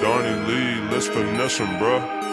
Darnie Lee, let's finesse him, bruh.